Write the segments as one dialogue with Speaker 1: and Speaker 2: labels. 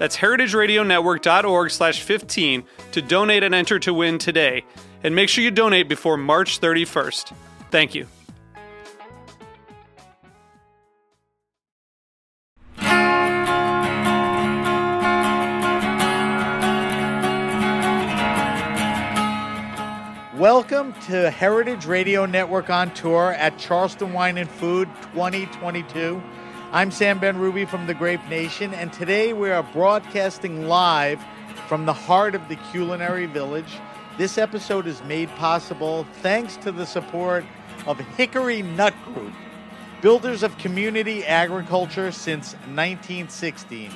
Speaker 1: That's heritageradionetwork.org slash 15 to donate and enter to win today. And make sure you donate before March 31st. Thank you.
Speaker 2: Welcome to Heritage Radio Network on tour at Charleston Wine and Food 2022. I'm Sam Benrubi from the Grape Nation, and today we are broadcasting live from the heart of the culinary village. This episode is made possible thanks to the support of Hickory Nut Gap, builders of community agriculture since 1916.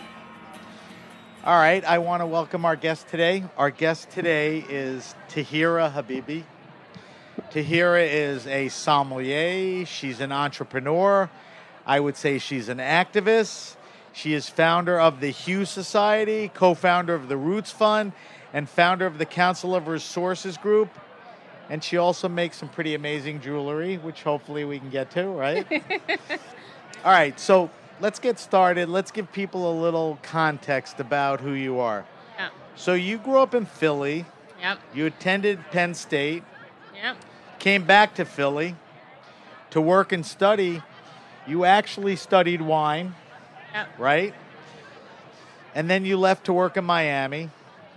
Speaker 2: All right, I want to welcome our guest today. Our guest today is Tahiirah Habibi. Tahiirah is a sommelier, she's an entrepreneur. I would say she's an activist. She is founder of the Hue Society, co founder of the Roots Fund, and founder of the Council of Resources Group. And she also makes some pretty amazing jewelry, which hopefully we can get to, right? All right, so let's get started. Let's give people a little context about who you are.
Speaker 3: Yeah.
Speaker 2: So you grew up in Philly.
Speaker 3: Yep.
Speaker 2: You attended Penn State,
Speaker 3: Yep.
Speaker 2: came back to Philly to work and study. You actually studied wine,
Speaker 3: Yep.
Speaker 2: right? And then you left to work in Miami.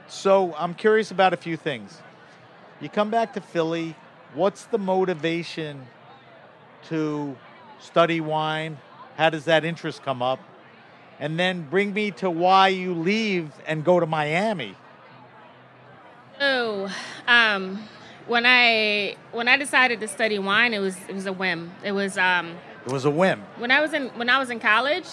Speaker 2: So I'm curious about a few things. You come back to Philly. What's the motivation to study wine? How does that interest come up? And then bring me to why you leave and go to Miami.
Speaker 3: So, um, when I when I decided to study wine, it was it was a whim. It was um,
Speaker 2: It was a whim.
Speaker 3: when I was in when I was in college,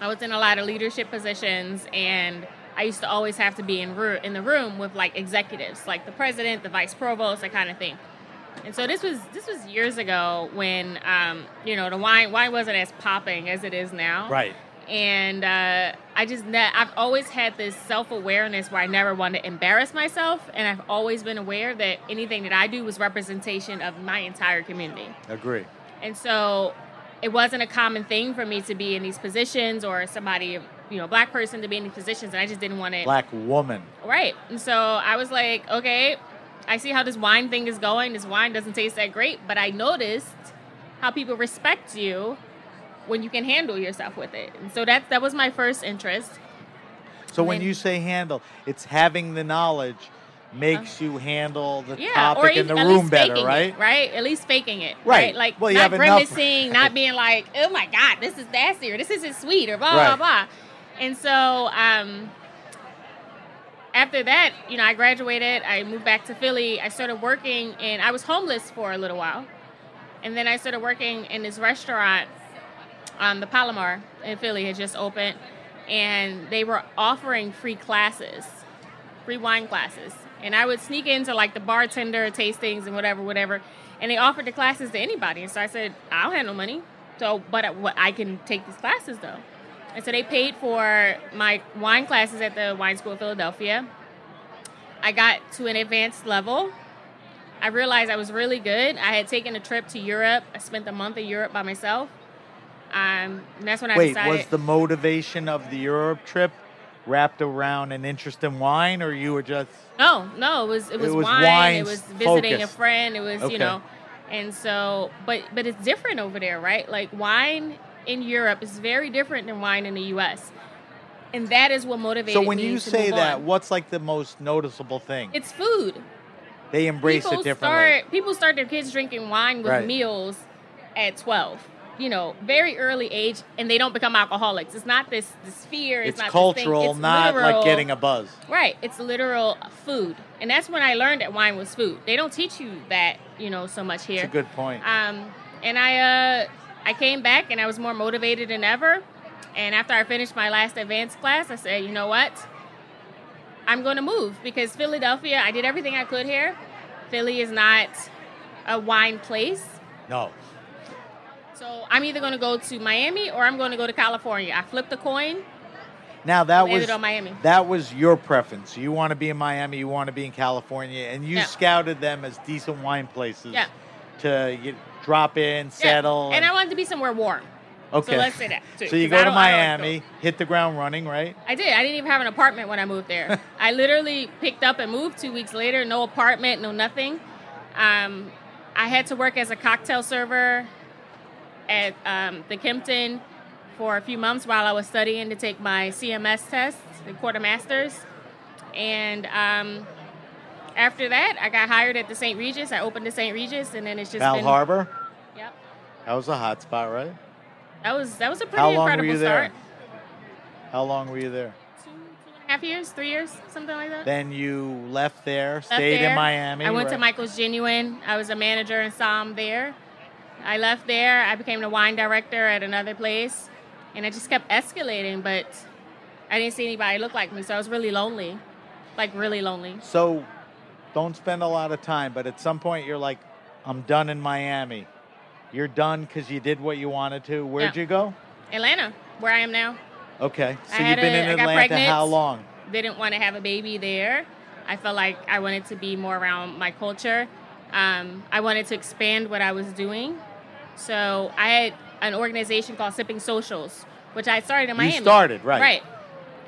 Speaker 3: I was in a lot of leadership positions, and I used to always have to be in ru- in the room with like executives, like the president, the vice provost, that kind of thing. And so this was this was years ago when um, you know the wine wine wasn't as popping as it is now.
Speaker 2: Right.
Speaker 3: and uh, I just ne- I've always had this self awareness where I never wanted to embarrass myself, and I've always been aware that anything that I do was representation of my entire community,
Speaker 2: Agree.
Speaker 3: And so it wasn't a common thing for me to be in these positions or somebody you know black person to be in these positions, and I just didn't want to
Speaker 2: Black woman.
Speaker 3: right. And so I was like, okay, I see how this wine thing is going. This wine doesn't taste that great, but I noticed how people respect you when you can handle yourself with it. And so that that was my first interest.
Speaker 2: So when
Speaker 3: When-
Speaker 2: you say handle, it's having the knowledge makes you handle the
Speaker 3: Yeah,
Speaker 2: topic in the room better, right?
Speaker 3: It, right? At least faking it.
Speaker 2: Right.
Speaker 3: Like
Speaker 2: Well,
Speaker 3: not
Speaker 2: have enough-
Speaker 3: not being like, oh my God, this is nasty or this isn't sweet or blah
Speaker 2: Right.
Speaker 3: blah blah. And so um after that, you know, I graduated, I moved back to Philly, I started working and I was homeless for a little while. And then I started working in this restaurant um, the Palomar in Philly had just opened, and they were offering free classes, free wine classes. And I would sneak into like the bartender tastings and whatever, whatever. And they offered the classes to anybody. And so I said, I don't have no money. So, but I- what I can take these classes though. And so they paid for my wine classes at the Wine School of Philadelphia. I got to an advanced level. I realized I was really good. I had taken a trip to Europe. I spent a month in Europe by myself. Um, and that's when I
Speaker 2: Wait,
Speaker 3: decided.
Speaker 2: was the motivation of the Europe trip wrapped around an interest in wine, or you were just
Speaker 3: No, no, it was it was,
Speaker 2: was
Speaker 3: wine. It was visiting
Speaker 2: focused.
Speaker 3: a friend. It was
Speaker 2: Okay.
Speaker 3: you know, and so but but it's different over there, right? Like wine in Europe is very different than wine in the U.S. And that is what motivated me.
Speaker 2: so? When
Speaker 3: me
Speaker 2: you
Speaker 3: to
Speaker 2: say that,
Speaker 3: on.
Speaker 2: what's like the most noticeable thing?
Speaker 3: it's food.
Speaker 2: they embrace
Speaker 3: people
Speaker 2: it differently.
Speaker 3: Start, people start their kids drinking wine with
Speaker 2: Right.
Speaker 3: meals at 12. You know, very early age, and they don't become alcoholics. It's not this this fear. It's, not
Speaker 2: cultural,
Speaker 3: thing. It's
Speaker 2: not
Speaker 3: literal,
Speaker 2: like getting a buzz.
Speaker 3: right. It's literal food, and that's when I learned that wine was food. They don't teach you that, you know, so much here.
Speaker 2: It's a good point.
Speaker 3: Um, and I uh, I came back and I was more motivated than ever. And after I finished my last advanced class, I said, you know what? I'm going to move because Philadelphia. I did everything I could here. Philly is not a wine place,
Speaker 2: no.
Speaker 3: So I'm either going to go to Miami or I'm going to go to California. I flipped the coin.
Speaker 2: Now that was
Speaker 3: Miami.
Speaker 2: that was your preference. You want to be in Miami, you want to be in California, and you
Speaker 3: Yeah.
Speaker 2: scouted them as decent wine places
Speaker 3: Yeah.
Speaker 2: to you, drop in, settle,
Speaker 3: Yeah.
Speaker 2: settle.
Speaker 3: And I wanted to be somewhere warm.
Speaker 2: okay.
Speaker 3: So let's say that. Too,
Speaker 2: So you go to
Speaker 3: don't- I don't like
Speaker 2: Miami, hit the ground running, right?
Speaker 3: I did. I didn't even have an apartment when I moved there. I literally picked up and moved two weeks later. No apartment, no nothing. Um, I had to work as a cocktail server at um, the Kimpton for a few months while I was studying to take my CMS test, the Court of Masters. And um, after that, I got hired at the St. Regis. I opened the St. Regis, and then it's just
Speaker 2: Val
Speaker 3: been.
Speaker 2: Harbor.
Speaker 3: Yep.
Speaker 2: That was a hot spot, right?
Speaker 3: That was that was a pretty
Speaker 2: How long were
Speaker 3: incredible
Speaker 2: you there?
Speaker 3: start.
Speaker 2: How long were you there?
Speaker 3: Two, two and a half years, three years, something like that.
Speaker 2: Then you left there,
Speaker 3: Left
Speaker 2: stayed in. Miami.
Speaker 3: I went to? Michael's Genuine. I was a manager and saw him there. I left there. I became the wine director at another place, and it just kept escalating. But I didn't see anybody look like me, so I was really lonely, like really lonely.
Speaker 2: So, don't spend a lot of time, but at some point you're like, I'm done in Miami. You're done because you did what you wanted to. Where'd
Speaker 3: Yeah.
Speaker 2: you go?
Speaker 3: Atlanta, where I am now,
Speaker 2: Okay, so
Speaker 3: I
Speaker 2: you've been
Speaker 3: a-
Speaker 2: in Atlanta
Speaker 3: pregnant.
Speaker 2: how long?
Speaker 3: didn't want to have a baby there. I felt like I wanted to be more around my culture. Um, I wanted to expand what I was doing. So I had an organization called Sipping Socials, which I started in Miami.
Speaker 2: You started, right.
Speaker 3: Right.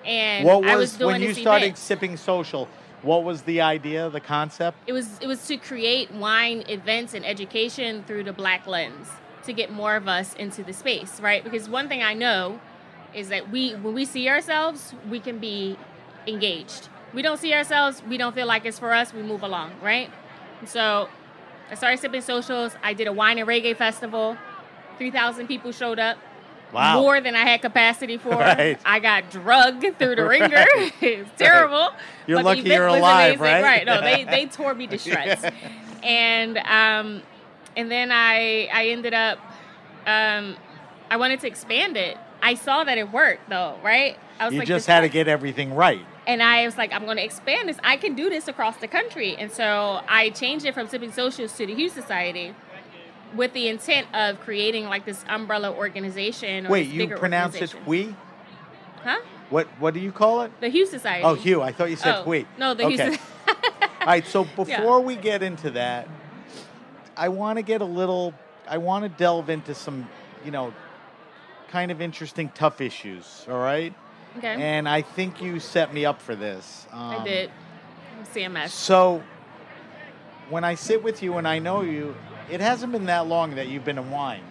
Speaker 3: And
Speaker 2: What was,
Speaker 3: I was doing
Speaker 2: when you
Speaker 3: this
Speaker 2: started
Speaker 3: event.
Speaker 2: sipping social? What was the idea, the concept?
Speaker 3: It was it was to create wine events and education through the black lens to get more of us into the space, right? Because one thing I know is that we when we see ourselves, we can be engaged. We don't see ourselves, we don't feel like it's for us, we move along, right? And so I started sipping socials. I did a wine and reggae festival. Three thousand people showed up.
Speaker 2: Wow.
Speaker 3: More than I had capacity for.
Speaker 2: Right.
Speaker 3: I got drugged through the
Speaker 2: Right.
Speaker 3: ringer. it's terrible.
Speaker 2: You're
Speaker 3: but
Speaker 2: lucky you're
Speaker 3: was
Speaker 2: alive,
Speaker 3: amazing.
Speaker 2: right?
Speaker 3: No, they they tore me to shreds. and um, and then I I ended up um, I wanted to expand it. I saw that it worked though, right? I was
Speaker 2: You
Speaker 3: like,
Speaker 2: just had to get everything right.
Speaker 3: And I was like, I'm going to expand this. I can do this across the country. And so I changed it from Sipping Socials to the Hue Society with the intent of creating like this umbrella organization. Or
Speaker 2: Wait, you pronounce it we?
Speaker 3: Huh?
Speaker 2: What What do you call it?
Speaker 3: The Hue Society.
Speaker 2: Oh, Hugh. I thought you said
Speaker 3: Oh,
Speaker 2: we.
Speaker 3: No, the Hue
Speaker 2: okay.
Speaker 3: Society.
Speaker 2: All right, so before we get into that, I want to get a little, I want to delve into some, you know, kind of interesting, tough issues, all right?
Speaker 3: Okay.
Speaker 2: And I think you set me up for this.
Speaker 3: I
Speaker 2: Um,
Speaker 3: did. CMS.
Speaker 2: So, when I sit with you and I know you, it hasn't been that long that you've been in wine.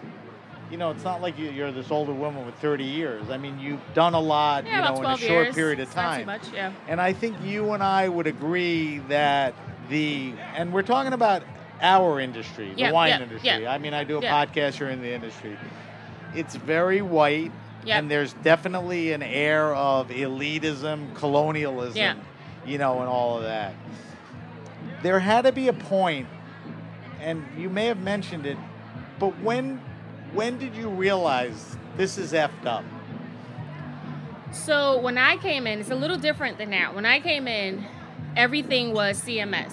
Speaker 2: You know, it's not like you, you're this older woman with 30 years. I mean, you've done a lot,
Speaker 3: Yeah,
Speaker 2: you know, in a short
Speaker 3: years.
Speaker 2: period of
Speaker 3: It's not too
Speaker 2: time.
Speaker 3: much, yeah.
Speaker 2: And I think you and I would agree that the and we're talking about our industry, the
Speaker 3: Yeah,
Speaker 2: wine
Speaker 3: yeah,
Speaker 2: industry.
Speaker 3: yeah.
Speaker 2: I mean, I do a podcast. You're in the industry. It's very white,
Speaker 3: Yep.
Speaker 2: and there's definitely an air of elitism, colonialism,
Speaker 3: Yeah.
Speaker 2: you know, and all of that. There had to be a point, and you may have mentioned it, but when when did you realize this is effed up?
Speaker 3: So when I came in, it's a little different than now. When I came in, everything was CMS.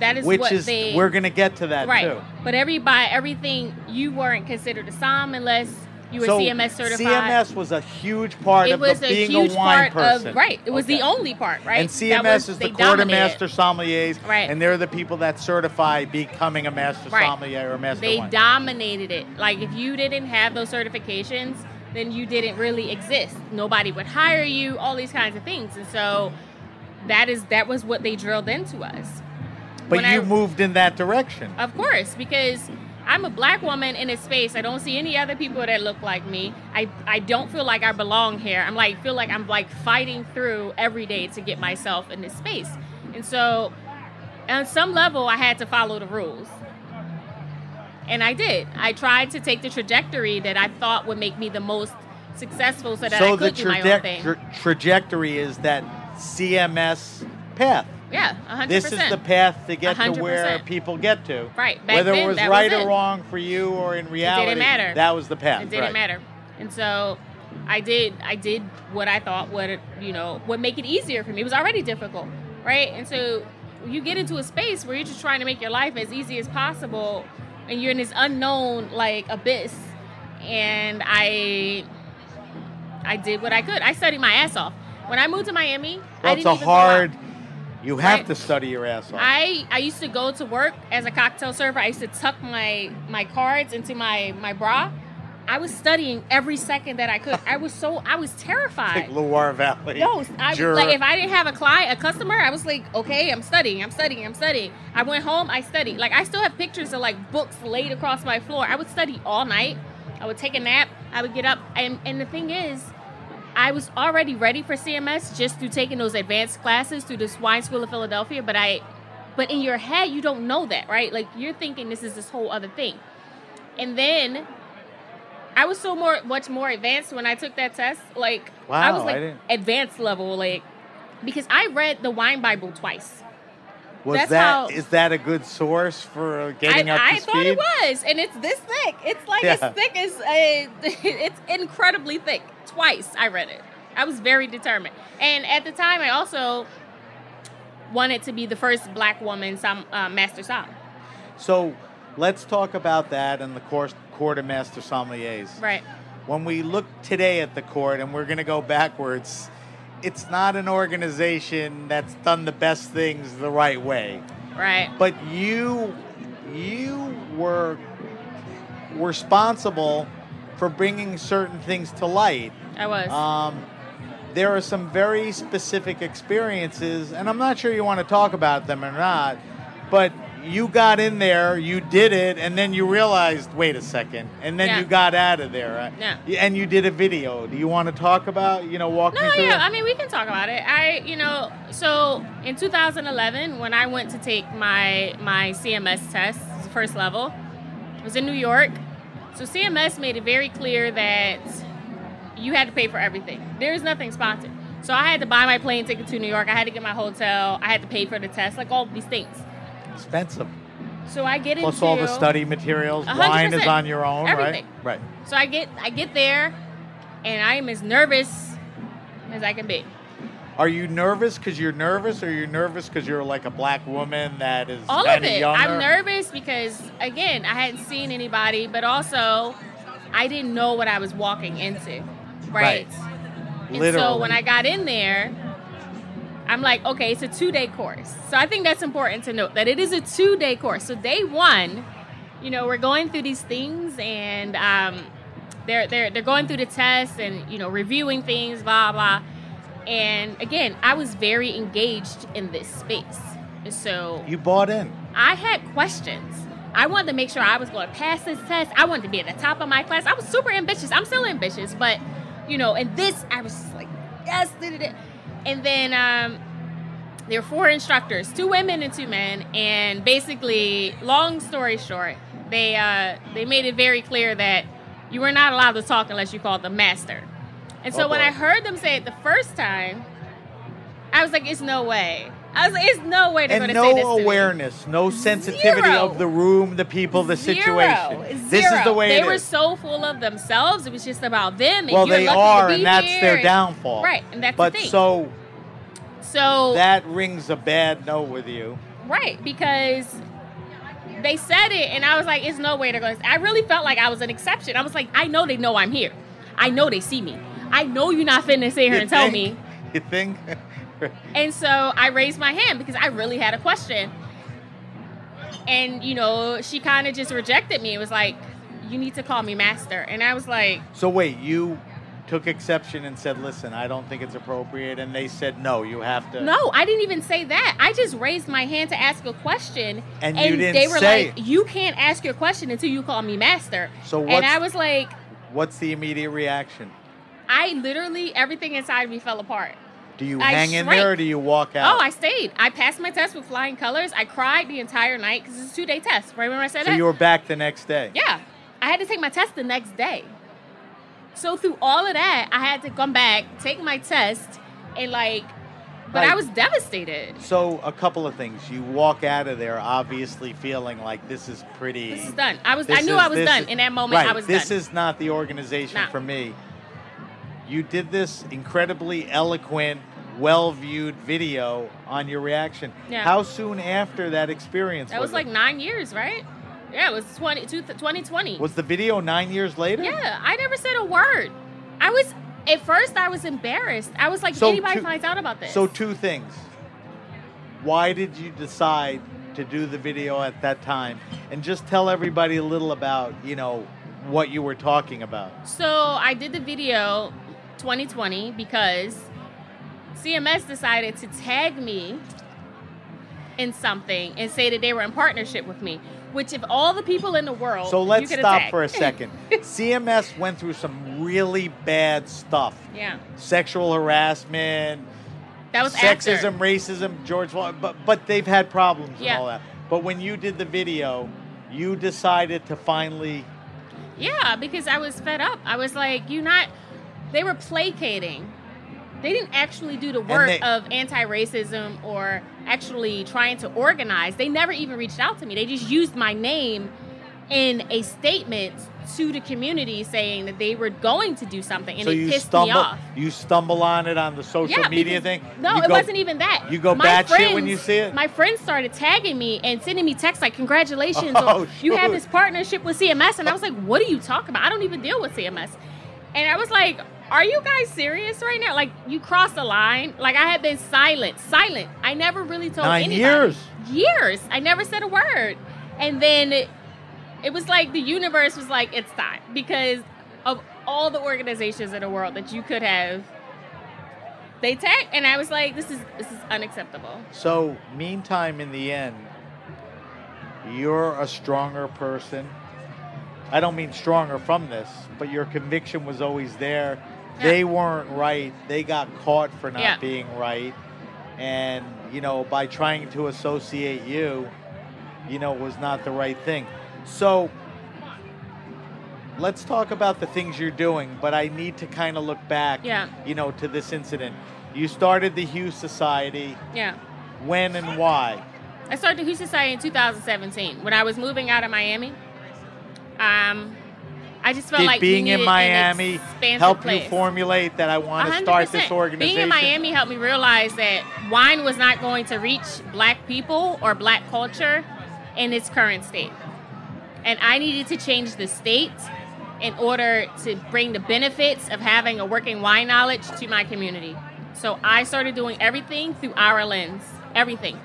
Speaker 3: That is
Speaker 2: Which
Speaker 3: what
Speaker 2: is
Speaker 3: they
Speaker 2: we're gonna get to that
Speaker 3: right.
Speaker 2: too.
Speaker 3: But everybody, everything you weren't considered a SOM unless you were
Speaker 2: so
Speaker 3: CMS certified.
Speaker 2: CMS was a huge part
Speaker 3: it
Speaker 2: of
Speaker 3: was
Speaker 2: the,
Speaker 3: a
Speaker 2: being
Speaker 3: huge
Speaker 2: a wine
Speaker 3: part
Speaker 2: person.
Speaker 3: of right. It was the only part, right?
Speaker 2: And CMS
Speaker 3: was-
Speaker 2: is the quartermaster sommeliers,
Speaker 3: Right.
Speaker 2: and they're the people that certify becoming a master
Speaker 3: Right.
Speaker 2: sommelier or a master
Speaker 3: They
Speaker 2: wine.
Speaker 3: dominated it. Like if you didn't have those certifications, then you didn't really exist. Nobody would hire you. All these kinds of things, and so that is that was what they drilled into us.
Speaker 2: but
Speaker 3: when
Speaker 2: you
Speaker 3: I-
Speaker 2: moved in that direction.
Speaker 3: Of course, because I'm a black woman in a space. I don't see any other people that look like me. I, I don't feel like I belong here. I'm like feel like I'm like fighting through every day to get myself in this space. And so on some level, I had to follow the rules. And I did. I tried to take the trajectory that I thought would make me the most successful so that
Speaker 2: so
Speaker 3: I could
Speaker 2: the
Speaker 3: do my own thing.
Speaker 2: tra- trajectory is that CMS path.
Speaker 3: Yeah, 100%.
Speaker 2: This is the path to get to
Speaker 3: 100%.
Speaker 2: where people get to.
Speaker 3: Right. Back
Speaker 2: Whether
Speaker 3: then,
Speaker 2: it was right
Speaker 3: was
Speaker 2: or wrong for you or in reality,
Speaker 3: matter.
Speaker 2: that was the path.
Speaker 3: It didn't
Speaker 2: right.
Speaker 3: matter. And so I did I did what I thought would you know would make it easier for me. It was already difficult, right? And so you get into a space where you're just trying to make your life as easy as possible and you're in this unknown like abyss and I I did what I could. I studied my ass off. When I moved to Miami,
Speaker 2: Well,
Speaker 3: I didn't
Speaker 2: a
Speaker 3: even go out.
Speaker 2: hard. You have
Speaker 3: Right.
Speaker 2: to study your ass off.
Speaker 3: I, I used to go to work as a cocktail server. I used to tuck my my cards into my my bra. I was studying every second that I could. I was so I was terrified.
Speaker 2: like Loire Valley.
Speaker 3: No, I
Speaker 2: juror.
Speaker 3: like if I didn't have a client, a customer, I was like, okay, I'm studying, I'm studying, I'm studying. I went home, I studied. Like I still have pictures of like books laid across my floor. I would study all night. I would take a nap. I would get up, and and the thing is, I was already ready for CMS just through taking those advanced classes through the Swine School of Philadelphia. But I, but in your head, you don't know that, right? Like you're thinking this is this whole other thing, and then. I was so more much more advanced when I took that test. Like I was like
Speaker 2: didn't-
Speaker 3: advanced level, like because I read the Wine Bible twice.
Speaker 2: Was
Speaker 3: that's
Speaker 2: that
Speaker 3: how-
Speaker 2: is that a good source for getting
Speaker 3: I,
Speaker 2: up to
Speaker 3: I
Speaker 2: speed?
Speaker 3: thought it was, and it's this thick. It's like
Speaker 2: Yeah.
Speaker 3: as thick as a, it's incredibly thick. Twice I read it. I was very determined, and at the time I also wanted to be the first black woman some uh, master som.
Speaker 2: So let's talk about that and the course, court of master sommeliers.
Speaker 3: Right.
Speaker 2: When we look today at the court, and we're going to go backwards, it's not an organization that's done the best things the right way.
Speaker 3: Right.
Speaker 2: But you, you were responsible for bringing certain things to light.
Speaker 3: I was.
Speaker 2: Um, there are some very specific experiences, and I'm not sure you want to talk about them or not, but you got in there, you did it, and then you realized, wait a second, and then
Speaker 3: Yeah.
Speaker 2: you got out of there. right?
Speaker 3: Yeah.
Speaker 2: And you did a video. Do you want to talk about, you know, walk
Speaker 3: No, yeah? I mean we can talk about it. I, you know, so in 2011 when I went to take my my CMS test, first level, it was in New York. So CMS made it very clear that you had to pay for everything. There's nothing sponsored. So I had to buy my plane ticket to New York. I had to get my hotel. I had to pay for the test, like all these things.
Speaker 2: Expensive.
Speaker 3: So I get
Speaker 2: Plus
Speaker 3: into
Speaker 2: all the study materials. Wine is on your own,
Speaker 3: Everything.
Speaker 2: right? Right.
Speaker 3: So I get I get there, and I am as nervous as I can be.
Speaker 2: Are you nervous because you're nervous, or you're nervous because you're like a black woman that is
Speaker 3: all of it.
Speaker 2: younger?
Speaker 3: I'm nervous because again, I hadn't seen anybody, but also I didn't know what I was walking into. Right.
Speaker 2: Right.
Speaker 3: And
Speaker 2: Literally.
Speaker 3: so when I got in there, I'm like, okay, it's a two day course. So I think that's important to note that it is a two day course. So day one, you know, we're going through these things and um, they're they're they're going through the tests and you know reviewing things, blah blah. And again, I was very engaged in this space. So
Speaker 2: You bought in.
Speaker 3: I had questions. I wanted to make sure I was going to pass this test. I wanted to be at the top of my class. I was super ambitious. I'm still ambitious, but you know, and this I was just like, yes, did it. And then um, there were four instructors, two women and two men, and basically, long story short, they uh, they made it very clear that you were not allowed to talk unless you called the master. And so
Speaker 2: Oh,
Speaker 3: when. I heard them say it the first time, I was like, "It's no way." I was like, "It's no way they're
Speaker 2: and
Speaker 3: going to say this
Speaker 2: no
Speaker 3: to me."
Speaker 2: awareness, no sensitivity
Speaker 3: Zero.
Speaker 2: of the room, the people, the
Speaker 3: Zero.
Speaker 2: situation. This is the way
Speaker 3: they were
Speaker 2: is.
Speaker 3: so full of themselves. It was just about them.
Speaker 2: Well, they are, and that's
Speaker 3: here.
Speaker 2: their downfall.
Speaker 3: Right, and that's
Speaker 2: but
Speaker 3: the thing.
Speaker 2: so
Speaker 3: so
Speaker 2: that rings a bad note with you.
Speaker 3: right because they said it, and I was like, "It's no way they're going." to I really felt like I was an exception. I was like, "I know they know I'm here. I know they see me. I know you're not finna sit here
Speaker 2: You
Speaker 3: and tell me."
Speaker 2: You think?
Speaker 3: And so I raised my hand because I really had a question. And, you know, she kind of just rejected me. It was like, you need to call me master. And I was like,
Speaker 2: so wait, you took exception and said, "Listen, I don't think it's appropriate," and they said, "No, you have to."
Speaker 3: no, I didn't even say that. I just raised my hand to ask a question.
Speaker 2: And didn't
Speaker 3: they were like,
Speaker 2: it.
Speaker 3: you can't ask your question until you call me master.
Speaker 2: So
Speaker 3: and I was like,
Speaker 2: What's the immediate reaction?
Speaker 3: I literally, everything inside me fell apart.
Speaker 2: Do you
Speaker 3: I
Speaker 2: hang in there or do you walk oh, out?
Speaker 3: Oh, I stayed. I passed my test with flying colors. I cried the entire night because it's a two day test. Right? Remember I said it?
Speaker 2: so
Speaker 3: that?
Speaker 2: you were back the next day.
Speaker 3: Yeah. I had to take my test the next day. So through all of that, I had to come back, take my test, and like, but
Speaker 2: Right.
Speaker 3: I was devastated.
Speaker 2: So a couple of things. You walk out of there obviously feeling like this is pretty.
Speaker 3: This is done. I was. I knew
Speaker 2: is-
Speaker 3: I was done
Speaker 2: is-
Speaker 3: in that moment.
Speaker 2: Right,
Speaker 3: I was
Speaker 2: this
Speaker 3: done.
Speaker 2: is not the organization
Speaker 3: No.
Speaker 2: for me. You did this incredibly eloquent, well-viewed video on your reaction.
Speaker 3: Yeah.
Speaker 2: How soon after that experience?
Speaker 3: that was
Speaker 2: it?
Speaker 3: like nine years, right? Yeah, it was 20, 2020.
Speaker 2: Was the video nine years later?
Speaker 3: yeah, I never said a word. I was at first. I was embarrassed. I was like,
Speaker 2: So
Speaker 3: anybody
Speaker 2: two-
Speaker 3: finds out about this.
Speaker 2: So two things. Why did you decide to do the video at that time? And just tell everybody a little about, you know, what you were talking about.
Speaker 3: So I did the video 2020 because CMS decided to tag me in something and say that they were in partnership with me. Which, if all the people in the world,
Speaker 2: So let's stop for a second. CMS went through some really bad stuff.
Speaker 3: yeah,
Speaker 2: Sexual harassment,
Speaker 3: that was
Speaker 2: sexism,
Speaker 3: after.
Speaker 2: racism, George but but they've had problems and all that. But when you did the video, you decided to finally
Speaker 3: Yeah, because I was fed up. I was like, you not. They were placating. They didn't actually do the work
Speaker 2: they-
Speaker 3: of anti-racism or actually trying to organize. They never even reached out to me. They just used my name in a statement to the community saying that they were going to do something, and
Speaker 2: so
Speaker 3: it pissed
Speaker 2: stumble
Speaker 3: me off.
Speaker 2: you stumble on it on the social
Speaker 3: yeah,
Speaker 2: media
Speaker 3: because-
Speaker 2: thing.
Speaker 3: No,
Speaker 2: You
Speaker 3: it
Speaker 2: go-
Speaker 3: wasn't even that.
Speaker 2: you go
Speaker 3: My
Speaker 2: batshit when you see it?
Speaker 3: My friends started tagging me and sending me texts like, "Congratulations,
Speaker 2: Oh,
Speaker 3: or you have this partnership with CMS," and I was like, "What are you talking about? I don't even deal with CMS." And I was like, "Are you guys serious right now? Like, you crossed the line. Like, I had been silent, silent. I never really told
Speaker 2: Nine
Speaker 3: anybody.
Speaker 2: years.
Speaker 3: Years. I never said a word. And then it, it was like the universe was like, "It's time," because of all the organizations in the world that you could have they tagged and I was like, this is this is unacceptable.
Speaker 2: So, meantime, in the end, you're a stronger person. I don't mean stronger from this, but your conviction was always there.
Speaker 3: Yeah.
Speaker 2: They weren't right. They got caught for not
Speaker 3: Yeah.
Speaker 2: being right. And, you know, by trying to associate you, you know, was not the right thing. So, let's talk about the things you're doing, but I need to kind of look back,
Speaker 3: Yeah.
Speaker 2: you know, to this incident. You started the Hue Society.
Speaker 3: Yeah.
Speaker 2: When and why?
Speaker 3: I started the Hue Society in 2017 when I was moving out of Miami. Um, I just felt
Speaker 2: Did
Speaker 3: like
Speaker 2: being in Miami help
Speaker 3: place.
Speaker 2: you formulate that I want to start this organization?
Speaker 3: Being in Miami helped me realize that wine was not going to reach black people or black culture in its current state. And I needed to change the state in order to bring the benefits of having a working wine knowledge to my community. So I started doing everything through our lens. Everything.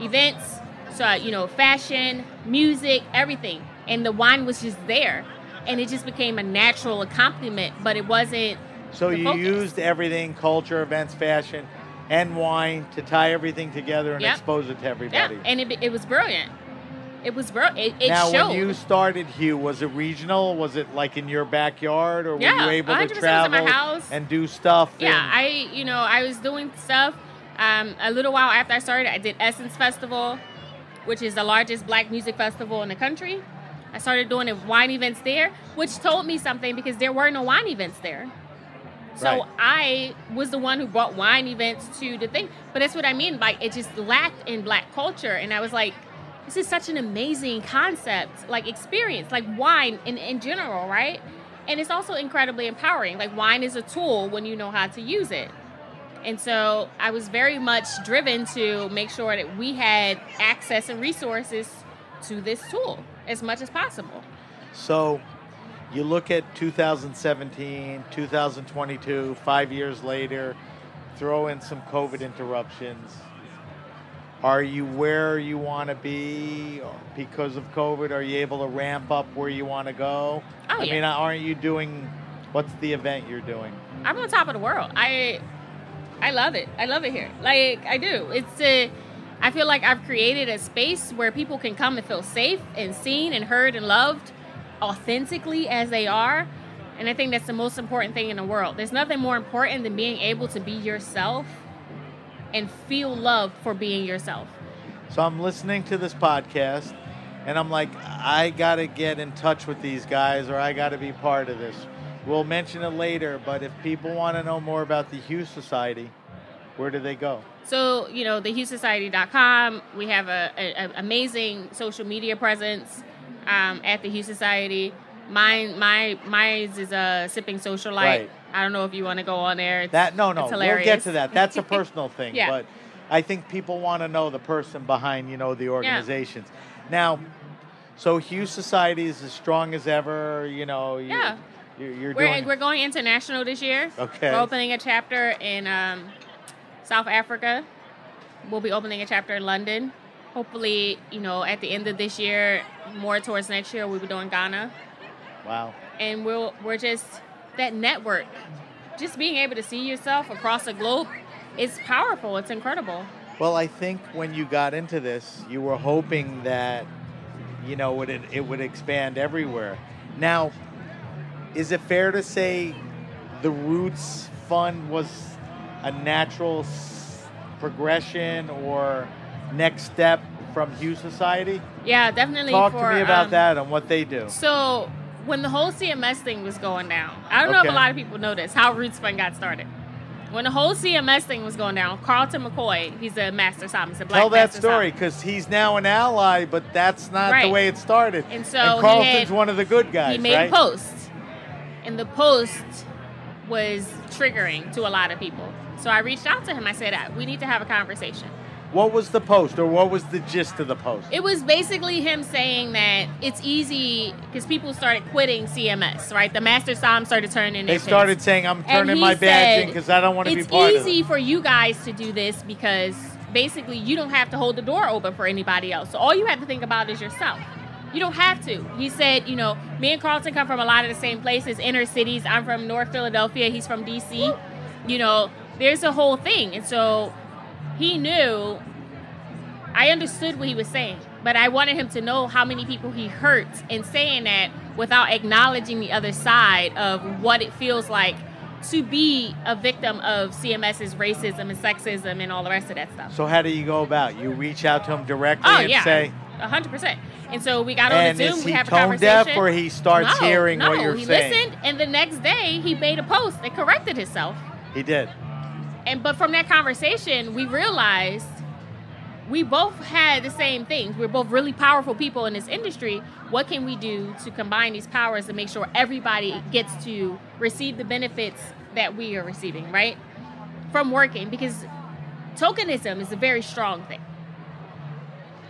Speaker 3: Events, so you know, fashion, music, everything. And the wine was just there. And it just became a natural accompaniment, but it wasn't
Speaker 2: So you
Speaker 3: focus.
Speaker 2: used everything, culture, events, fashion, and wine to tie everything together and
Speaker 3: Yep.
Speaker 2: expose it to
Speaker 3: Yeah,
Speaker 2: everybody.
Speaker 3: and it, it was brilliant. It was brilliant. It, it
Speaker 2: now,
Speaker 3: showed.
Speaker 2: when you started Hue, was it regional? Was it like in your backyard, or were you able to
Speaker 3: 100% was in my
Speaker 2: travel
Speaker 3: house.
Speaker 2: and do stuff?
Speaker 3: yeah, I you know I was doing stuff. Um, a little while after I started, I did Essence Festival, which is the largest black music festival in the country. I started doing wine events there, which told me something because there were no wine events there. So
Speaker 2: Right.
Speaker 3: I was the one who brought wine events to the thing. But that's what I mean. Like it just lacked in black culture. And I was like, this is such an amazing concept, like experience, like wine in, in general, right? And it's also incredibly empowering. Like wine is a tool when you know how to use it. And so I was very much driven to make sure that we had access and resources to this tool as much as possible.
Speaker 2: So you look at 2017, 2022, five years later, throw in some COVID interruptions. Are you where you want to be because of COVID? Are you able to ramp up where you want to go?
Speaker 3: Oh,
Speaker 2: I
Speaker 3: yeah.
Speaker 2: mean, aren't you doing, what's the event you're doing?
Speaker 3: I'm on top of the world. I I love it. I love it here. Like I do. It's a I feel like I've created a space where people can come and feel safe and seen and heard and loved authentically as they are. And I think that's the most important thing in the world. There's nothing more important than being able to be yourself and feel love for being yourself.
Speaker 2: So I'm listening to this podcast and I'm like, I got to get in touch with these guys or I got to be part of this. We'll mention it later, but if people want to know more about the Hue Society, where do they go?
Speaker 3: So, you know, thehuesociety.com, we have an amazing social media presence um, at the Hue Society. Mine, my, mine is a sipping socialite. Right. I don't know if you want to go on there. It's,
Speaker 2: that no, no, we'll get to that. That's a personal thing, yeah. but I think people want to know the person behind, you know, the organizations. Yeah. Now, so Hue Society is as strong as ever. You know, you,
Speaker 3: yeah.
Speaker 2: You're, you're
Speaker 3: we're,
Speaker 2: doing...
Speaker 3: we're going international this year.
Speaker 2: Okay.
Speaker 3: We're opening a chapter in um, South Africa. We'll be opening a chapter in London. Hopefully, you know, at the end of this year, more towards next year, we'll be doing Ghana.
Speaker 2: Wow.
Speaker 3: And we'll we're just that network, just being able to see yourself across the globe, is powerful. It's incredible.
Speaker 2: Well, I think when you got into this, you were hoping that, you know, it it would expand everywhere. Now, is it fair to say the Roots Fund was a natural progression or next step from Hue Society?
Speaker 3: Yeah, definitely.
Speaker 2: Talk
Speaker 3: for,
Speaker 2: to me about
Speaker 3: um,
Speaker 2: that and what they do.
Speaker 3: So, when the whole CMS thing was going down, I don't okay. know if a lot of people know this, how Roots Fund got started. When the whole CMS thing was going down, Carlton McCoy, he's a master psalmist, a black
Speaker 2: Tell that story because he's now an ally, but that's not
Speaker 3: right.
Speaker 2: the way it started.
Speaker 3: And so
Speaker 2: and Carlton's
Speaker 3: had,
Speaker 2: one of the good guys.
Speaker 3: He made
Speaker 2: right?
Speaker 3: a post, and the post was triggering to a lot of people. So I reached out to him. I said, "We need to have a conversation."
Speaker 2: What was the post, or what was the gist of the post?
Speaker 3: It was basically him saying that it's easy because people started quitting CMS, right? The master somm started turning.
Speaker 2: They started saying, "I'm turning my badge in because I don't want to be part
Speaker 3: of it." It's easy for you guys to do this because basically you don't have to hold the door open for anybody else. So all you have to think about is yourself. You don't have to. He said, you know, me and Carlton come from a lot of the same places, inner cities. I'm from North Philadelphia. He's from DC. You know, there's a whole thing. And so he knew I understood what he was saying, but I wanted him to know how many people he hurt in saying that without acknowledging the other side of what it feels like to be a victim of CMS's racism and sexism and all the rest of that stuff.
Speaker 2: So how do you go about? You reach out to him directly
Speaker 3: oh,
Speaker 2: and
Speaker 3: yeah.
Speaker 2: say,
Speaker 3: hundred percent. And so we got on
Speaker 2: and
Speaker 3: the Zoom.
Speaker 2: Is
Speaker 3: we
Speaker 2: he
Speaker 3: have a
Speaker 2: tone
Speaker 3: conversation.
Speaker 2: deaf, or he starts
Speaker 3: no,
Speaker 2: hearing
Speaker 3: no,
Speaker 2: what you're
Speaker 3: he
Speaker 2: saying?
Speaker 3: listened, and the next day he made a post that corrected himself.
Speaker 2: He did.
Speaker 3: And but from that conversation, we realized we both had the same things. We're both really powerful people in this industry. What can we do to combine these powers to make sure everybody gets to receive the benefits that we are receiving, right? From working because tokenism is a very strong thing.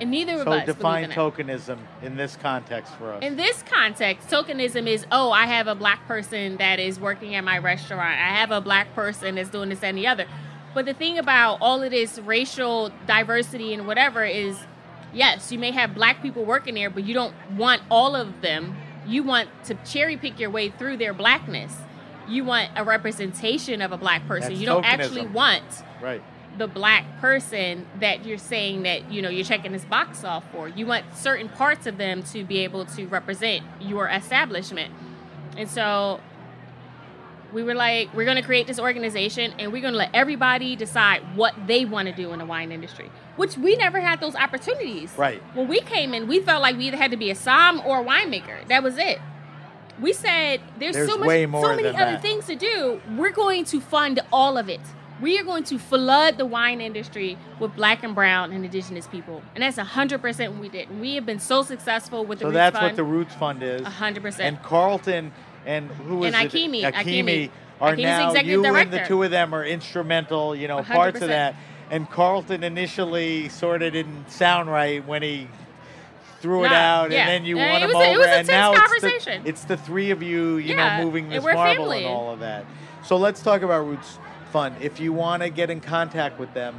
Speaker 3: And neither
Speaker 2: so
Speaker 3: of us.
Speaker 2: So define tokenism in this context for us.
Speaker 3: In this context, tokenism is oh, I have a black person that is working at my restaurant. I have a black person that's doing this and the other. But the thing about all of this racial diversity and whatever is yes, you may have black people working there, but you don't want all of them. You want to cherry pick your way through their blackness. You want a representation of a black person.
Speaker 2: That's
Speaker 3: you don't
Speaker 2: tokenism.
Speaker 3: actually want
Speaker 2: right
Speaker 3: the black person that you're saying that you know you're checking this box off for. You want certain parts of them to be able to represent your establishment. And so we were like, we're going to create this organization and we're going to let everybody decide what they want to do in the wine industry, which we never had those opportunities.
Speaker 2: Right.
Speaker 3: When we came in, we felt like we either had to be a som or a winemaker. That was it. We said there's,
Speaker 2: there's
Speaker 3: so much, so many other
Speaker 2: that.
Speaker 3: things to do. We're going to fund all of it we are going to flood the wine industry with black and brown and indigenous people. And that's 100% what we did. We have been so successful with the
Speaker 2: so
Speaker 3: Roots
Speaker 2: that's
Speaker 3: Fund.
Speaker 2: what the Roots Fund is.
Speaker 3: 100%.
Speaker 2: And Carlton and who is
Speaker 3: and
Speaker 2: it?
Speaker 3: Akimi,
Speaker 2: Akimi,
Speaker 3: Akimi.
Speaker 2: are
Speaker 3: Akimi's
Speaker 2: now you
Speaker 3: director.
Speaker 2: and the two of them are instrumental, you know, parts
Speaker 3: 100%.
Speaker 2: of that. And Carlton initially sort of didn't sound right when he threw it out,
Speaker 3: yeah.
Speaker 2: and then you
Speaker 3: Uh,
Speaker 2: won him
Speaker 3: a- it
Speaker 2: over,
Speaker 3: was a
Speaker 2: and
Speaker 3: tense
Speaker 2: now it's the,
Speaker 3: conversation.
Speaker 2: it's the three of you, you
Speaker 3: Yeah,
Speaker 2: know, moving this marble
Speaker 3: family.
Speaker 2: and all of that. So let's talk about Roots Fund. If you want to get in contact with them,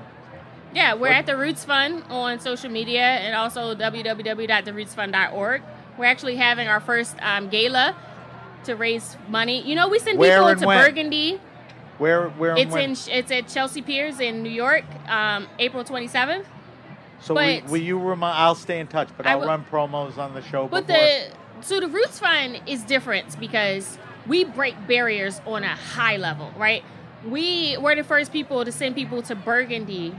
Speaker 3: Yeah, we're
Speaker 2: What-
Speaker 3: at the Roots Fund on social media and also www.therootsfund.org. We're actually having our first um, gala to raise money. You know, we send
Speaker 2: Where
Speaker 3: people to
Speaker 2: when?
Speaker 3: Burgundy.
Speaker 2: where where
Speaker 3: It's
Speaker 2: when?
Speaker 3: in it's at Chelsea Piers in New York, um, April 27th.
Speaker 2: so will,
Speaker 3: but-
Speaker 2: will you remind? I'll stay in touch, but
Speaker 3: I
Speaker 2: I'll
Speaker 3: will-
Speaker 2: run promos on the show.
Speaker 3: But
Speaker 2: before.
Speaker 3: the so the Roots Fund is different because we break barriers on a high level, right? We were the first people to send people to Burgundy.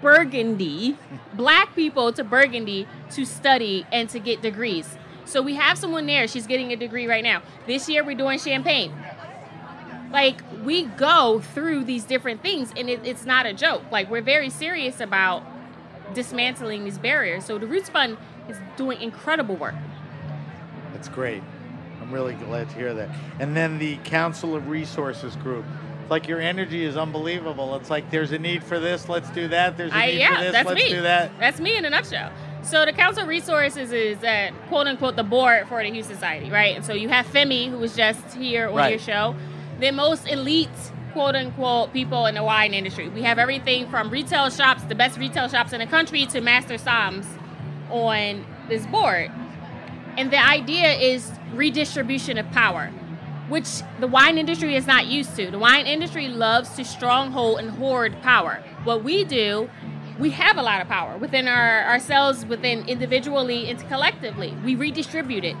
Speaker 3: Burgundy, black people to Burgundy to study and to get degrees. So we have someone there. She's getting a degree right now. This year we're doing Champagne. Like we go through these different things, and it, it's not a joke. Like we're very serious about dismantling these barriers. So the Roots Fund is doing incredible work.
Speaker 2: That's great. I'm really glad to hear that. And then the Council of Resources group. It's like your energy is unbelievable. It's like there's a need for this, let's do that. There's a
Speaker 3: I,
Speaker 2: need
Speaker 3: yeah,
Speaker 2: for this,
Speaker 3: that's
Speaker 2: let's
Speaker 3: me.
Speaker 2: do that.
Speaker 3: That's me in a nutshell. So the Council of Resources is that quote unquote the board for the Hue Society, right? And so you have Femi, who was just here on
Speaker 2: Right.
Speaker 3: your show, the most elite quote unquote people in the wine industry. We have everything from retail shops, the best retail shops in the country, to master somms on this board. And the idea is redistribution of power, which the wine industry is not used to. The wine industry loves to stronghold and hoard power. What we do, we have a lot of power within our ourselves, within individually and collectively. We redistribute it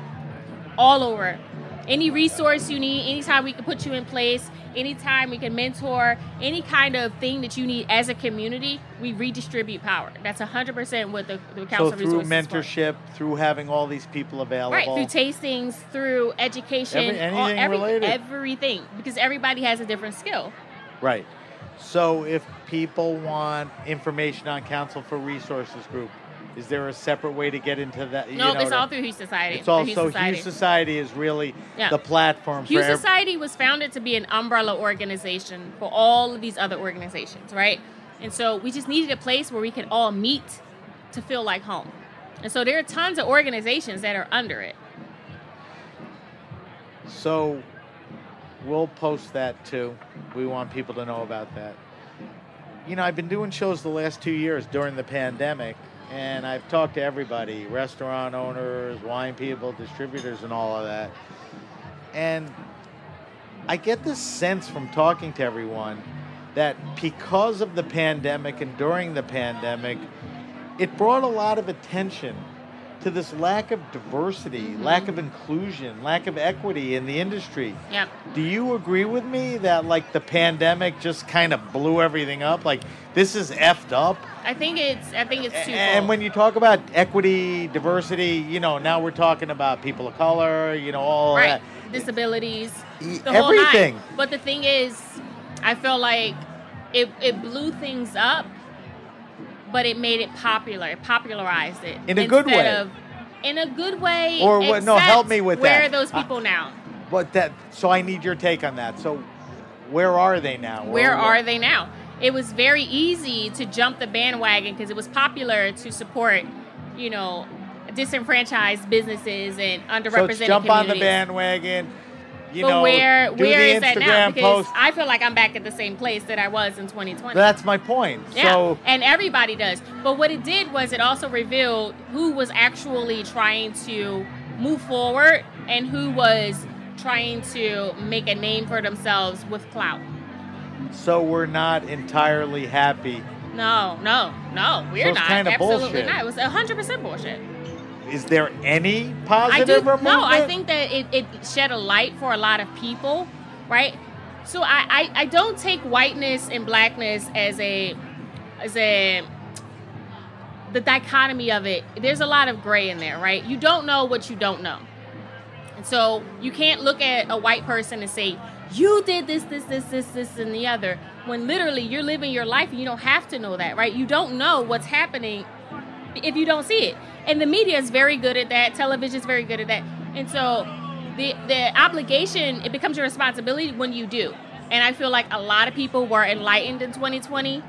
Speaker 3: all over. Any resource you need, anytime we can put you in place, anytime we can mentor, any kind of thing that you need as a community, we redistribute power. That's 100% what the, the Council
Speaker 2: So through
Speaker 3: Resources is for.
Speaker 2: mentorship, through having all these people available.
Speaker 3: Right, through tastings, through education,
Speaker 2: Every-
Speaker 3: all- every-
Speaker 2: related.
Speaker 3: everything, because everybody has a different skill.
Speaker 2: Right. So if people want information on Council for Resources Group, is there a separate way to get into that? you
Speaker 3: No,
Speaker 2: know,
Speaker 3: it's
Speaker 2: to-
Speaker 3: all through Hue Society.
Speaker 2: It's
Speaker 3: through
Speaker 2: also
Speaker 3: Hue
Speaker 2: Hue
Speaker 3: Society.
Speaker 2: Society is really
Speaker 3: Yeah.
Speaker 2: the platform Hue
Speaker 3: Society was founded to be an umbrella organization for all of these other organizations, right? And so we just needed a place where we could all meet to feel like home. And so there are tons of organizations that are under it.
Speaker 2: So we'll post that too. We want people to know about that. You know, I've been doing shows the last two years during the pandemic, and I've talked to everybody restaurant owners, wine people, distributors, and all of that. And I get this sense from talking to everyone that because of the pandemic and during the pandemic, it brought a lot of attention to this lack of diversity, mm-hmm. lack of inclusion, lack of equity in the industry.
Speaker 3: Yep.
Speaker 2: Do you agree with me that like the pandemic just kind of blew everything up? Like this is effed up.
Speaker 3: I think it's I think it's twofold.
Speaker 2: And when you talk about equity, diversity, you know, now we're talking about people of color, you know, all
Speaker 3: right,
Speaker 2: that.
Speaker 3: disabilities, the
Speaker 2: everything.
Speaker 3: But the thing is, I feel like it it blew things up, but it made it popular. It popularized it
Speaker 2: In a good way.
Speaker 3: Of, in a good way.
Speaker 2: Or what- no, help me with
Speaker 3: where
Speaker 2: that.
Speaker 3: Where are those
Speaker 2: I-
Speaker 3: people now?
Speaker 2: But that so I need your take on that. So where are they now?
Speaker 3: Where
Speaker 2: Or-
Speaker 3: are they now? It was very easy to jump the bandwagon because it was popular to support, you know, disenfranchised businesses and underrepresented
Speaker 2: So jump on the bandwagon. You
Speaker 3: but
Speaker 2: know,
Speaker 3: where
Speaker 2: do
Speaker 3: where
Speaker 2: the
Speaker 3: is that now? Because
Speaker 2: post.
Speaker 3: I feel like I'm back at the same place that I was in 2020.
Speaker 2: That's my point.
Speaker 3: yeah,
Speaker 2: So
Speaker 3: and everybody does. But what it did was it also revealed who was actually trying to move forward and who was trying to make a name for themselves with clout.
Speaker 2: so we're not entirely happy.
Speaker 3: No, no, no, we're
Speaker 2: So it's
Speaker 3: not. Absolutely
Speaker 2: bullshit.
Speaker 3: not. It was 100% bullshit.
Speaker 2: Is there any positive I
Speaker 3: do
Speaker 2: or
Speaker 3: no. I think that it, it shed a light for a lot of people, right? So I, I, I don't take whiteness and blackness as a as a the dichotomy of it. There's a lot of gray in there, right? You don't know what you don't know, and so you can't look at a white person and say you did this, this, this, this, this, and the other. When literally you're living your life and you don't have to know that, right? You don't know what's happening if you don't see it. And the media is very good at that. Television is very good at that. And so the the obligation it becomes your responsibility when you do. And I feel like a lot of people were enlightened in 2020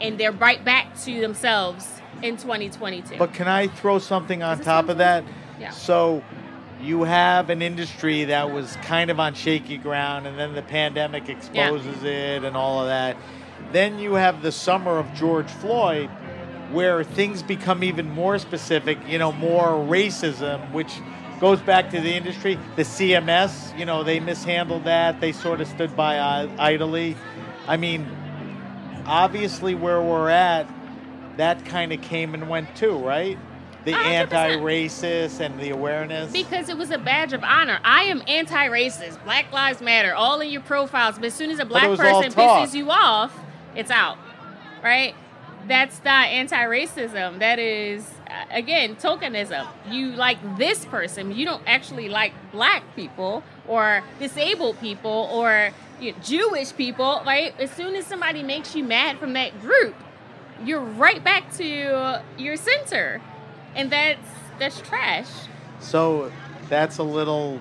Speaker 3: and they're right back to themselves in 2022.
Speaker 2: But can I throw something on top of that?
Speaker 3: Yeah.
Speaker 2: So you have an industry that was kind of on shaky ground and then the pandemic exposes it and all of that. Then you have the summer of George Floyd where things become even more specific, you know, more racism, which goes back to the industry. The CMS, you know, they mishandled that. They sort of stood by idly. I mean, obviously where we're at, that kind of came and went too, right? the
Speaker 3: 100%.
Speaker 2: anti-racist and the awareness.
Speaker 3: Because it was a badge of honor. I am anti-racist. Black Lives Matter. All in your profiles. But as soon as a black
Speaker 2: it was all
Speaker 3: person pisses you off, it's out. Right? That's not anti-racism. That is uh, again tokenism. You like this person. You don't actually like black people or disabled people or you know, Jewish people. Right? As soon as somebody makes you mad from that group, you're right back to your center, and that's that's trash.
Speaker 2: So that's a little,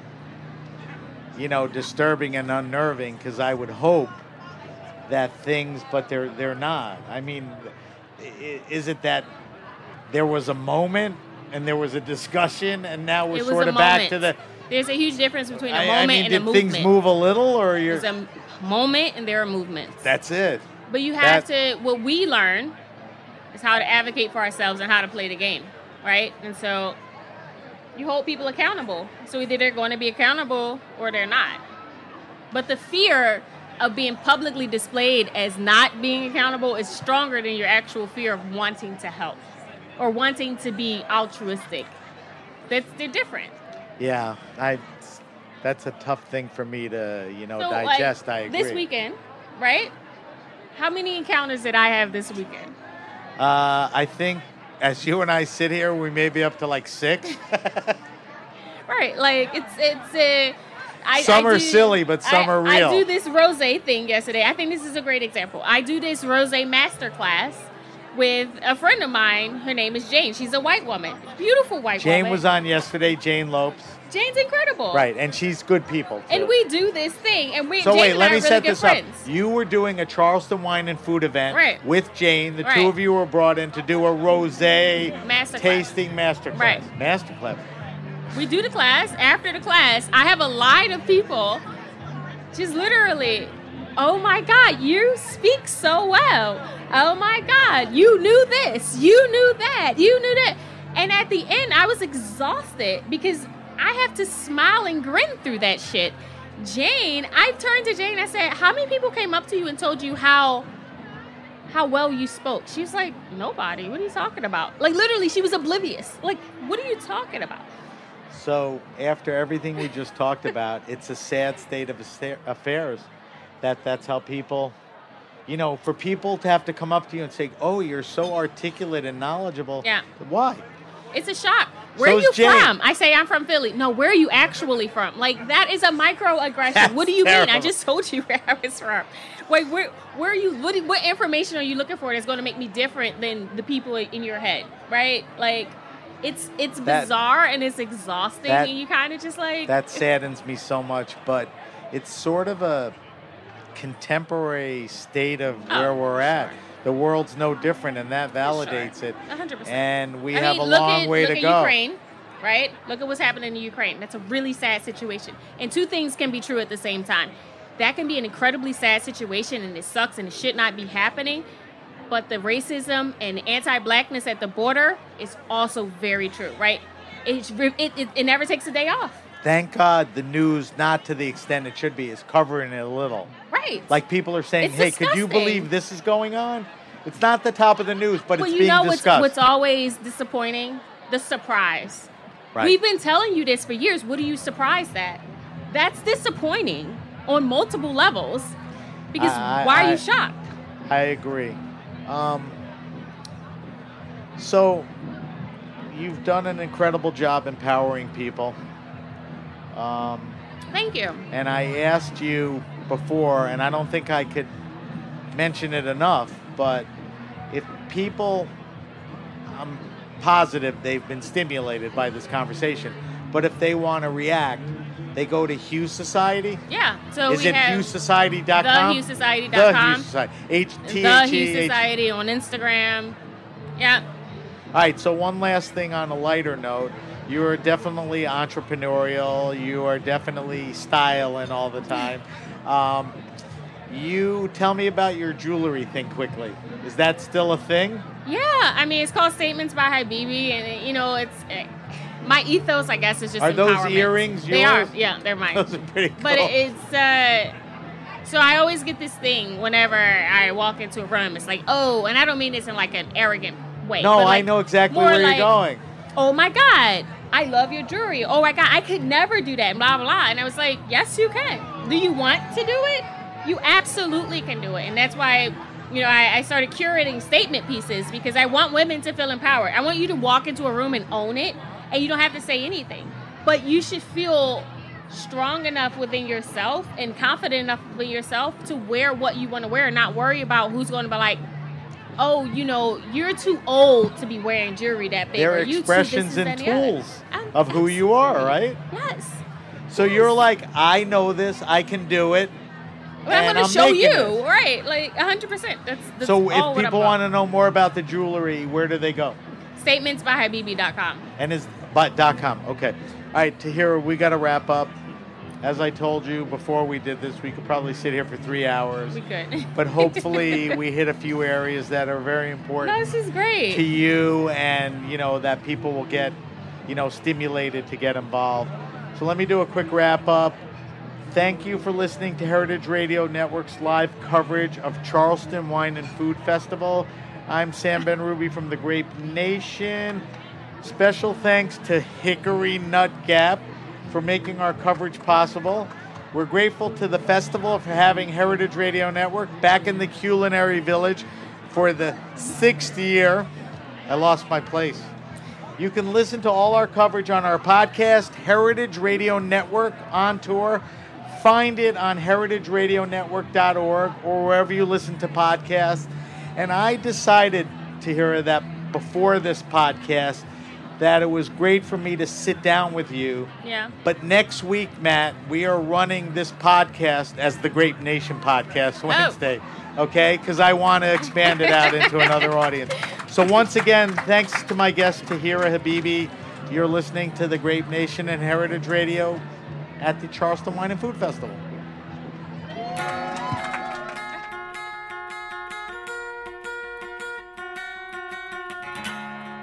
Speaker 2: you know, disturbing and unnerving because I would hope that things, but they're they're not. I mean, is it that there was a moment and there was a discussion and now we're sort of back to the?
Speaker 3: There's a huge difference between a
Speaker 2: I,
Speaker 3: moment
Speaker 2: I mean,
Speaker 3: and a
Speaker 2: did
Speaker 3: movement.
Speaker 2: things move a little, or you're?
Speaker 3: There's a moment and there are movements.
Speaker 2: That's it.
Speaker 3: but you have to. What we learn is how to advocate for ourselves and how to play the game, right? And so you hold people accountable. So either they're going to be accountable or they're not. But the fear of being publicly displayed as not being accountable is stronger than your actual fear of wanting to help or wanting to be altruistic. That's they're different.
Speaker 2: Yeah, I. That's a tough thing for me to, you know,
Speaker 3: So, like,
Speaker 2: digest. I agree.
Speaker 3: This weekend, right? How many encounters did I have this weekend?
Speaker 2: Uh, I think as you and I sit here, we may be up to like six.
Speaker 3: Right, like it's it's a. I,
Speaker 2: Some
Speaker 3: I
Speaker 2: are
Speaker 3: do-
Speaker 2: silly, but some
Speaker 3: I-
Speaker 2: are real.
Speaker 3: I do this rose thing yesterday. I think this is a great example. I do this rose masterclass with a friend of mine. Her name is Jane. She's a white woman, beautiful white
Speaker 2: Jane
Speaker 3: woman.
Speaker 2: Jane was on yesterday. Jane Lopes,
Speaker 3: Jane's incredible,
Speaker 2: right? And she's good people. Too.
Speaker 3: And we do this thing, and we.
Speaker 2: So
Speaker 3: Jane
Speaker 2: wait, let me
Speaker 3: really
Speaker 2: set this
Speaker 3: friends.
Speaker 2: up. You were doing a Charleston wine and food event
Speaker 3: Right.
Speaker 2: with Jane. The two of you were brought in to do a rosé tasting masterclass.
Speaker 3: Right.
Speaker 2: Masterclass.
Speaker 3: We do the class. After the class, I have a line of people just literally, oh my God, you speak so well. Oh my God, you knew this, you knew that, you knew that. And at the end, I was exhausted because I have to smile and grin through that shit. Jane, I turned to Jane, I said, How many people came up to you and told you how how well you spoke? She was like, Nobody. What are you talking about? Like literally, she was oblivious. Like, what are you talking about?
Speaker 2: So after everything we just talked about, it's a sad state of affairs. That that's how people, you know, for people to have to come up to you and say, "Oh, you're so articulate and knowledgeable."
Speaker 3: Yeah.
Speaker 2: Why?
Speaker 3: It's a shock. Where
Speaker 2: So
Speaker 3: are you from? I say I'm from Philly. No, where are you actually from? Like that is a microaggression.
Speaker 2: That's
Speaker 3: what do you mean? I just told you where I was from. Wait, where where are you? What what information are you looking for that's going to make me different than the people in your head? Right? Like it's it's
Speaker 2: That-
Speaker 3: bizarre and it's exhausting,
Speaker 2: that-
Speaker 3: and you kind of just like
Speaker 2: That saddens me so much, but it's sort of a contemporary state of
Speaker 3: Oh,
Speaker 2: where we're at.
Speaker 3: sure.
Speaker 2: The world's no different, and that validates it.
Speaker 3: 100%.
Speaker 2: And we
Speaker 3: I
Speaker 2: have
Speaker 3: mean,
Speaker 2: a long
Speaker 3: at,
Speaker 2: way
Speaker 3: look
Speaker 2: to
Speaker 3: at
Speaker 2: go.
Speaker 3: Ukraine, right? Look at what's happening in Ukraine. That's a really sad situation. And two things can be true at the same time. That can be an incredibly sad situation and it sucks and it should not be happening. But the racism and anti-blackness at the border is also very true, right? It's, it, it, it never takes a day off.
Speaker 2: Thank God the news, not to the extent it should be, is covering it a little.
Speaker 3: Right.
Speaker 2: Like people are saying,
Speaker 3: It's
Speaker 2: "Hey, could you believe this is going on?" It's not the top of the news, but
Speaker 3: well,
Speaker 2: it's
Speaker 3: you
Speaker 2: being
Speaker 3: know what's,
Speaker 2: discussed.
Speaker 3: what's always disappointing? The surprise.
Speaker 2: right.
Speaker 3: We've been telling you this for years. What are you surprised at? That's disappointing on multiple levels. Because
Speaker 2: I-
Speaker 3: why are
Speaker 2: I-
Speaker 3: you shocked?
Speaker 2: I agree. Um, so, you've done an incredible job empowering people. Um,
Speaker 3: Thank you.
Speaker 2: and I asked you before, and I don't think I could mention it enough, but if people, I'm positive they've been stimulated by this conversation, but if they want to react, they go to Hue Society.
Speaker 3: Yeah. So
Speaker 2: Is
Speaker 3: we
Speaker 2: it
Speaker 3: have
Speaker 2: HueSociety.com?
Speaker 3: thehuesociety.com.
Speaker 2: The Hue Society. H T
Speaker 3: The
Speaker 2: H Hue.
Speaker 3: Society on Instagram. Yeah.
Speaker 2: All right, so one last thing on a lighter note. You are definitely entrepreneurial. You are definitely styling all the time. Um, you tell me about your jewelry thing quickly. Is that still a thing?
Speaker 3: Yeah. I mean, it's called Statements by Habibi. And, you know, it's my ethos, I guess, is just
Speaker 2: Are those earrings
Speaker 3: They are. Yeah, they're mine.
Speaker 2: Those are pretty cool.
Speaker 3: But it's uh so I always get this thing whenever I walk into a room. It's like, oh, and I don't mean this in like an arrogant way.
Speaker 2: no,
Speaker 3: but
Speaker 2: I know exactly where
Speaker 3: like,
Speaker 2: you're going.
Speaker 3: oh my God, I love your jewelry. Oh my God, I could never do that, blah, blah, blah. And I was like, yes, you can. Do you want to do it? You absolutely can do it. And that's why, you know, I, I started curating statement pieces because I want women to feel empowered. I want you to walk into a room and own it, and you don't have to say anything. But you should feel strong enough within yourself and confident enough within yourself to wear what you want to wear and not worry about who's going to be like, oh, you know, you're too old to be wearing jewelry that big. You too
Speaker 2: expressions and
Speaker 3: and other."
Speaker 2: tools
Speaker 3: Um,
Speaker 2: of who you are, right?
Speaker 3: Yes.
Speaker 2: So you're like, I know this, I can do it.
Speaker 3: But I'm going to show you,
Speaker 2: this.
Speaker 3: right? Like 100%. That's, that's
Speaker 2: So if people want to know more about the jewelry, where do they go?
Speaker 3: statementsbyhabibi.com.
Speaker 2: And is but dot com. Okay. All right, Tahiirah, we got to wrap up. As I told you before we did this, we could probably sit here for three hours.
Speaker 3: We could.
Speaker 2: But hopefully, we hit a few areas that are very important.
Speaker 3: no, this is great.
Speaker 2: to you, and you know that people will get, you know, stimulated to get involved. So let me do a quick wrap up. Thank you for listening to Heritage Radio Network's live coverage of Charleston Wine and Food Festival. I'm Sam Benrubi from the Grape Nation. Special thanks to Hickory Nut Gap for making our coverage possible. We're grateful to the festival for having Heritage Radio Network back in the culinary village for the sixth year. I lost my place. You can listen to all our coverage on our podcast, Heritage Radio Network on tour. Find it on heritageradionetwork.org or wherever you listen to podcasts. And I decided to hear that before this podcast that it was great for me to sit down with you.
Speaker 3: yeah.
Speaker 2: But next week, Matt, we are running this podcast as the Grape Nation Podcast oh. Wednesday. Okay? Because I want to expand it out into another audience. So, once again, thanks to my guest, Tahiirah Habibi. You're listening to the Grape Nation and Heritage Radio at the Charleston Wine and Food Festival.